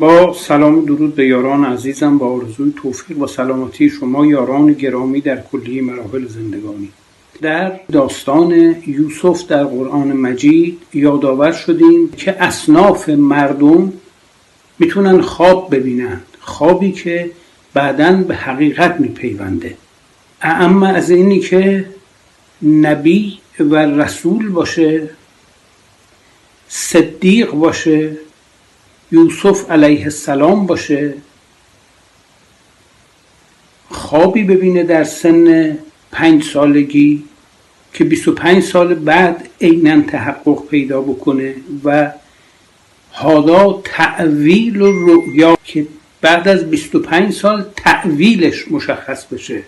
با سلام درود به یاران عزیزم با آرزوی توفیق و سلامتی شما یاران گرامی در کلیه مراحل زندگانی. در داستان یوسف در قرآن مجید یادآور شدیم که اصناف مردم می‌تونن خواب ببینن خوابی که بعدا به حقیقت میپیونده. اما از اینی که نبی و رسول باشه صدیق باشه یوسف علیه السلام باشه. خوابی ببینه در سن پنج سالگی که 25 سال بعد عینا تحقق پیدا بکنه و حالا تعویل و رؤیا که بعد از 25 سال تعویلش مشخص بشه.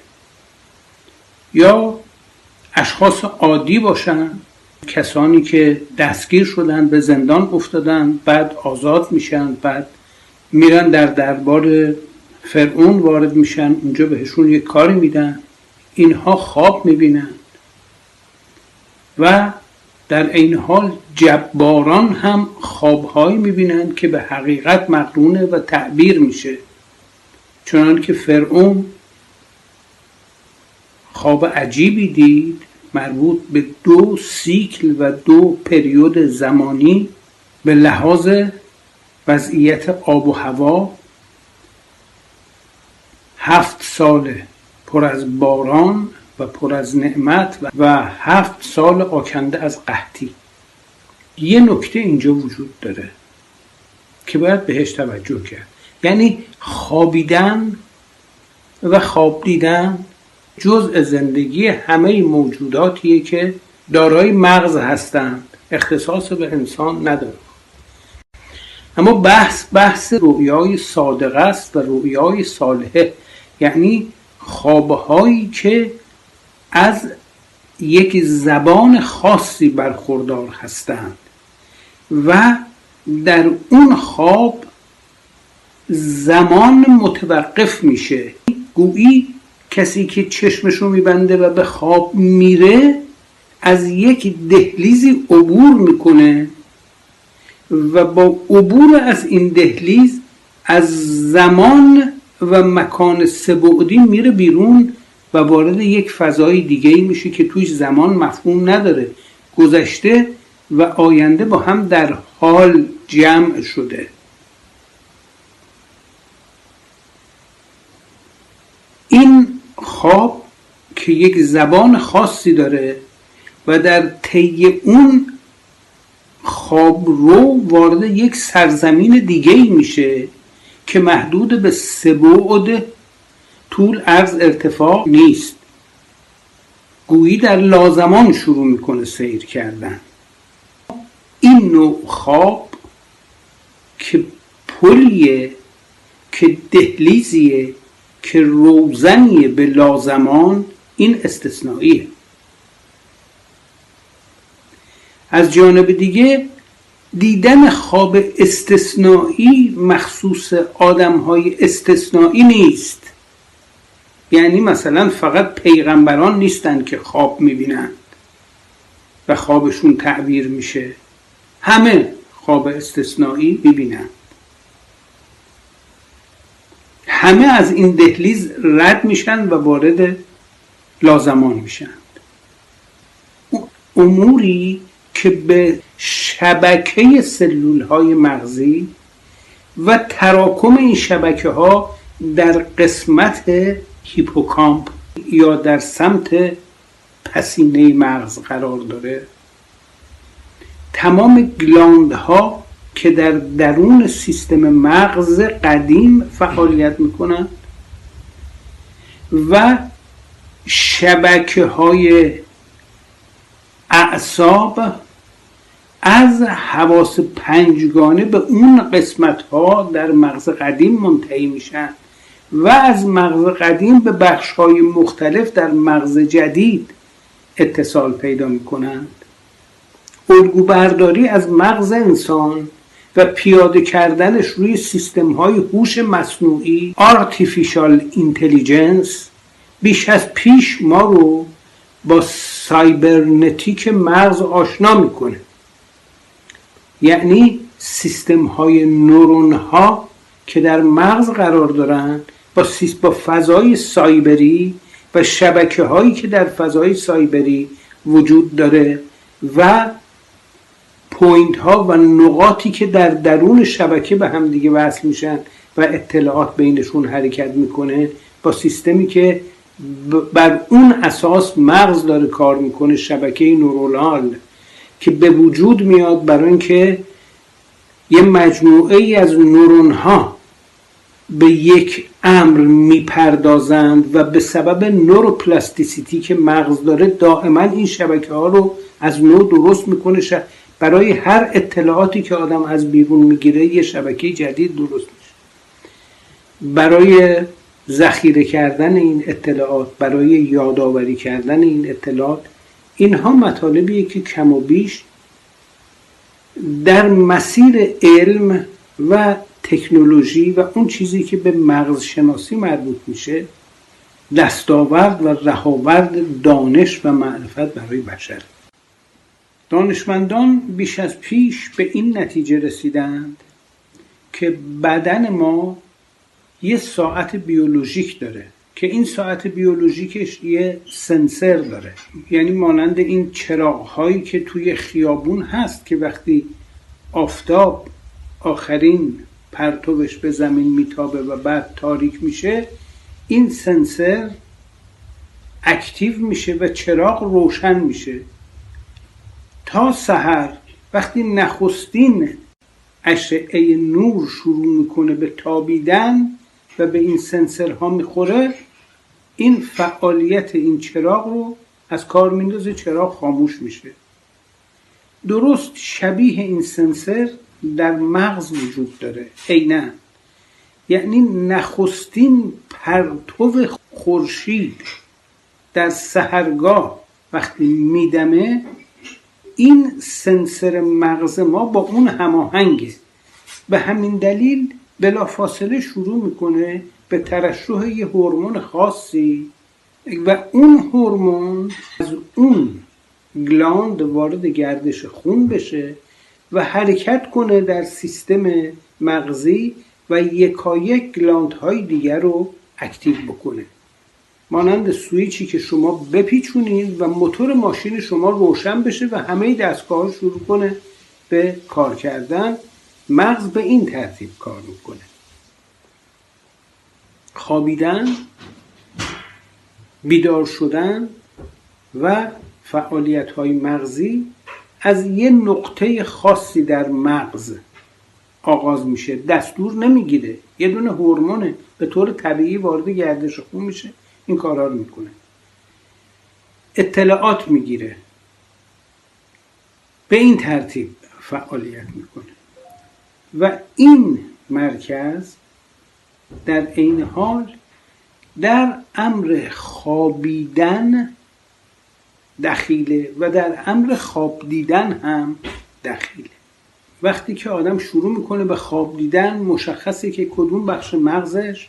یا اشخاص عادی باشن کسانی که دستگیر شدن به زندان افتادن بعد آزاد میشن بعد میرن در دربار فرعون وارد میشن اونجا بهشون یک کاری میدن. اینها خواب می‌بینن. و در این حال جباران هم خوابهایی می‌بینند که به حقیقت مقرونه و تعبیر میشه. چنان که فرعون خواب عجیبی دید. مربوط به دو سیکل و دو پریود زمانی به لحاظ وضعیت آب و هوا هفت سال پر از باران و پر از نعمت و هفت سال آکنده از قحطی. یه نکته اینجا وجود داره که باید بهش توجه کرد. یعنی خوابیدن و خواب دیدن جزء زندگی همه موجوداتیه که دارای مغز هستند. اختصاص به انسان نداره. اما بحث بحث رویای صادقه است و رویای صالحه یعنی خوابهایی که از یک زبان خاصی برخوردار هستند و در اون خواب زمان متوقف میشه. گویی کسی که چشمشو میبنده و به خواب میره از یک دهلیزی عبور می‌کنه و با عبور از این دهلیز از زمان و مکان سبعدی میره بیرون و وارد یک فضای دیگه ای میشه که توش زمان مفهوم نداره. گذشته و آینده با هم در حال جمع شده این خواب که یک زبان خاصی داره و در طی اون خواب رو وارد یک سرزمین دیگه ای میشه که محدود به سبعد طول عرض ارتفاع نیست. گویی در لازمان شروع می‌کنه سیر کردن. این نوع خواب که پلیه که دهلیزیه که روزنیه به لازمان این استثنائیه. از جانب دیگه دیدن خواب استثنایی مخصوص آدم های استثنایی نیست. یعنی مثلا فقط پیغمبران نیستن که خواب می‌بینند و خوابشون تعبیر میشه. همه خواب استثنایی می‌بینند. همه از این دهلیز رد میشن و وارد لازمان میشن. اموری که به شبکه سلول های مغزی و تراکم این شبکه ها در قسمت هیپوکامپ یا در سمت پسینه مغز قرار داره تمام گلاندها که در درون سیستم مغز قدیم فعالیت می‌کنند و شبکه های اعصاب از حواس پنجگانه به اون قسمت ها در مغز قدیم منتهی میشن و از مغز قدیم به بخش های مختلف در مغز جدید اتصال پیدا می کنند الگو برداری از مغز انسان و پیاده کردنش روی سیستم های هوش مصنوعی Artificial Intelligence بیش از پیش ما رو با سایبرنتیک مغز آشنا می‌کنه. یعنی سیستم های نورون ها که در مغز قرار دارن با, با فضای سایبری و شبکه هایی که در فضای سایبری وجود داره و point ها و نقاطی که در درون شبکه به هم دیگه وصل میشن و اطلاعات بینشون حرکت می‌کنه با سیستمی که بر اون اساس مغز داره کار می‌کنه شبکه neuronal که به وجود میاد برای اینکه یه مجموعه ای از نورون ها به یک امر می‌پردازند و به سبب نوروپلاستیسیتی که مغز داره دائما این شبکه ها رو از نو درست می‌کنه برای هر اطلاعاتی که آدم از بیرون می‌گیره یه شبکه جدید درست میشه. برای ذخیره کردن این اطلاعات برای یادآوری کردن این اطلاعات اینها مطالبیه که کم و بیش در مسیر علم و تکنولوژی و اون چیزی که به مغز شناسی مربوط میشه دستاورد و رهاورد دانش و معرفت برای بشر. دانشمندان بیش از پیش به این نتیجه رسیدند که بدن ما یه ساعت بیولوژیک داره که این ساعت بیولوژیکش یه سنسر داره. یعنی مانند این چراغ هایی که توی خیابون هست که وقتی آفتاب آخرین پرتوش به زمین میتابه و بعد تاریک میشه این سنسر اکتیو میشه و چراغ روشن میشه. تا سحر وقتی نخستین اشعه نور شروع می‌کنه به تابیدن و به این سنسرها می‌خوره این فعالیت این چراغ رو از کار میندازه چراغ خاموش میشه. درست شبیه این سنسر در مغز وجود داره. عینا. یعنی نخستین پرتو خورشید در سهرگاه وقتی میدمه این سنسر مغز ما با اون هماهنگه. به همین دلیل بلافاصله شروع می‌کنه به ترشح یه هورمون خاصی و اون هورمون از اون gland وارد گردش خون بشه و حرکت کنه در سیستم مغزی و یکایک gland های دیگر رو active بکنه. مانند سوییچی که شما بپیچونید و موتور ماشین شما روشن بشه و همه دستگاه شروع کنه به کار کردن مغز به این ترتیب کار می‌کنه. خوابیدن بیدار شدن و فعالیت های مغزی از یه نقطه خاصی در مغز آغاز میشه. دستور نمی‌گیره. یه دونه هورمونه به طور طبیعی وارد گردش خون میشه. این کارها رو می‌کنه. اطلاعات می‌گیره. به این ترتیب فعالیت می‌کنه. و این مرکز در عین حال در امر خوابیدن دخیله و در امر خواب دیدن هم دخیله. وقتی که آدم شروع می‌کنه به خواب دیدن مشخصه که کدوم بخش مغزش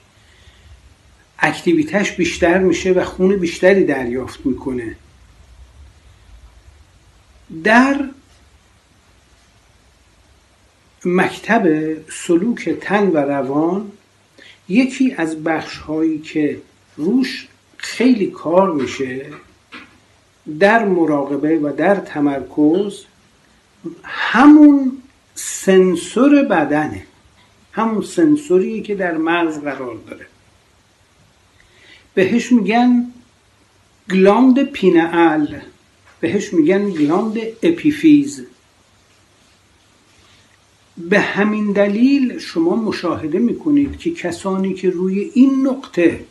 اکتیویتش بیشتر میشه و خون بیشتری دریافت می‌کنه. در مکتب سلوک تن و روان یکی از بخش هایی که روش خیلی کار میشه در مراقبه و در تمرکز همون سنسور بدنه. همون سنسوری که در مغز قرار داره. بهش میگن گلاند پینال بهش میگن گلاند اپیفیز. به همین دلیل شما مشاهده می‌کنید که کسانی که روی این نقطه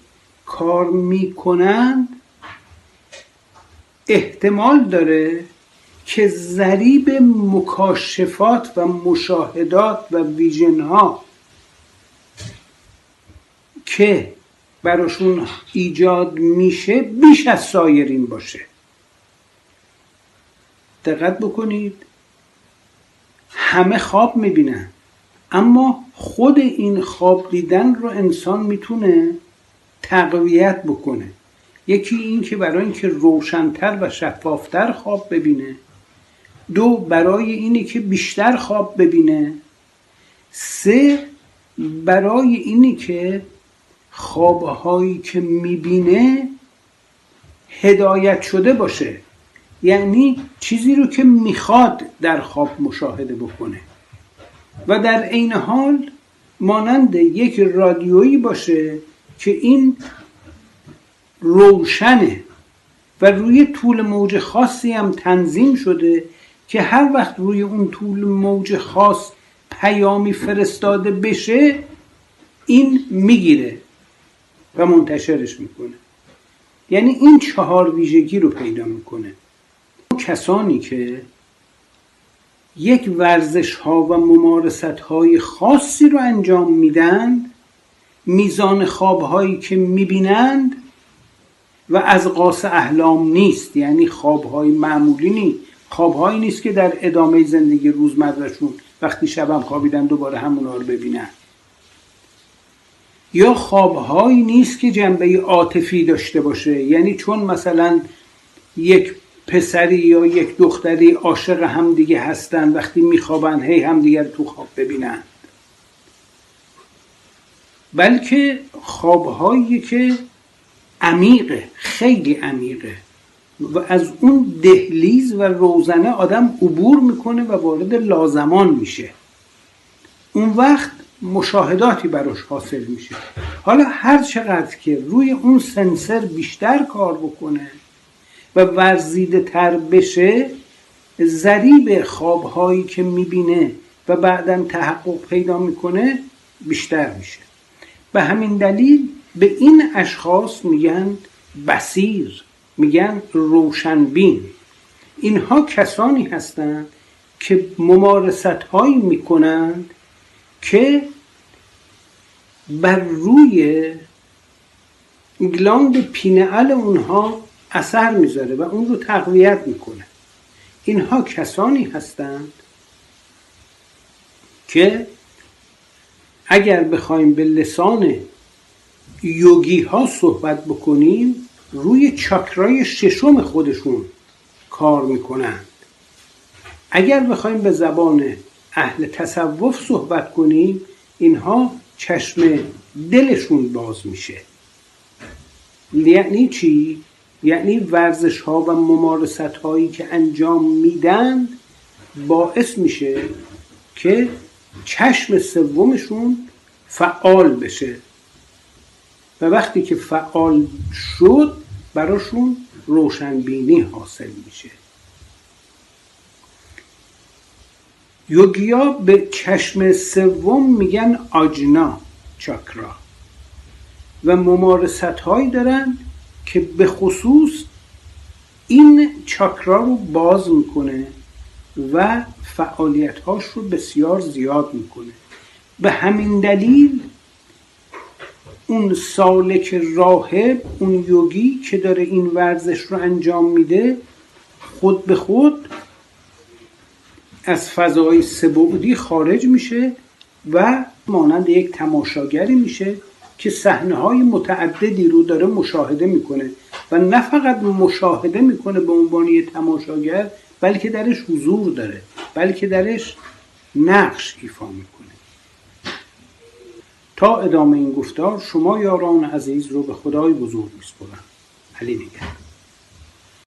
کار می‌کنند احتمال داره که ذریب مکاشفات و مشاهدات و ویژن ها که براشون ایجاد میشه بیش از سایرین باشه. دقت بکنید. همه خواب می‌بینن. اما خود این خواب دیدن رو انسان می‌تونه تقویت بکنه. یکی این که برای اینکه روشنتر و شفافتر خواب ببینه. دو برای اینه که بیشتر خواب ببینه. سه برای اینی که خوابهایی که می‌بینه هدایت شده باشه. یعنی چیزی رو که می‌خواد در خواب مشاهده بکنه. و در عین حال مانند یک رادیویی باشه که این روشنه و روی طول موج خاصی هم تنظیم شده که هر وقت روی اون طول موج خاص پیامی فرستاده بشه این می‌گیره. و منتشرش می‌کنه. یعنی این چهار ویژگی رو پیدا می‌کنه. کسانی که یک ورزش ها و ممارست های خاصی رو انجام میدن میزان خواب هایی که می‌بینند و از قاس احلام نیست. یعنی خواب های معمولی نیست خواب هایی نیست که در ادامه زندگی روزمرهشون وقتی شبم خوابیدن دوباره همونا رو ببینن. یا خوابهایی نیست که جنبه عاطفی داشته باشه؟ یعنی چون مثلا یک پسری یا یک دختری عاشق همدیگه هستن وقتی میخوابن هی همدیگر تو خواب ببینن. بلکه خوابهایی که عمیقه خیلی عمیقه. و از اون دهلیز و روزنه آدم عبور می‌کنه و وارد لازمان میشه. اون وقت مشاهداتی براش حاصل میشه. حالا هر چقدر که روی اون سنسر بیشتر کار بکنه و ورزیده تر بشه ذریب خوابهایی که می‌بینه و بعدا تحقق پیدا می‌کنه بیشتر میشه. به همین دلیل به این اشخاص میگن بسیر میگن روشنبین. اینها کسانی هستند که ممارست هایی می‌کنند که بر روی گلاند پینعل اونها اثر می‌ذاره و اون رو تقویت می‌کنه. اینها کسانی هستند که اگر بخوایم به لسان یوگی ها صحبت بکنیم روی چاکرای ششم خودشون کار می‌کنند. اگر بخوایم به زبان اهل تصوف صحبت کنیم اینها چشم دلشون باز میشه. یعنی چی؟ یعنی ورزش ها و ممارست هایی که انجام میدن باعث میشه که چشم سومشون فعال بشه. و وقتی که فعال شد براشون روشنبینی حاصل میشه. یوگیا به چشم سوم میگن آجنا چاکرا. و ممارست هایی دارن که به خصوص این چاکرا رو باز می‌کنه و فعالیت هاش رو بسیار زیاد می‌کنه. به همین دلیل اون سالک راهب اون یوگی که داره این ورزش رو انجام میده خود به خود از فضای سبودی خارج میشه و مانند یک تماشاگری میشه که صحنه های متعددی رو داره مشاهده می‌کنه. و نه فقط مشاهده می‌کنه به عنوان یک تماشاگر بلکه درش حضور داره بلکه درش نقش ایفا می‌کنه. تا ادامه این گفتار شما یاران عزیز رو به خدای بزرگ میسپرم علی نگه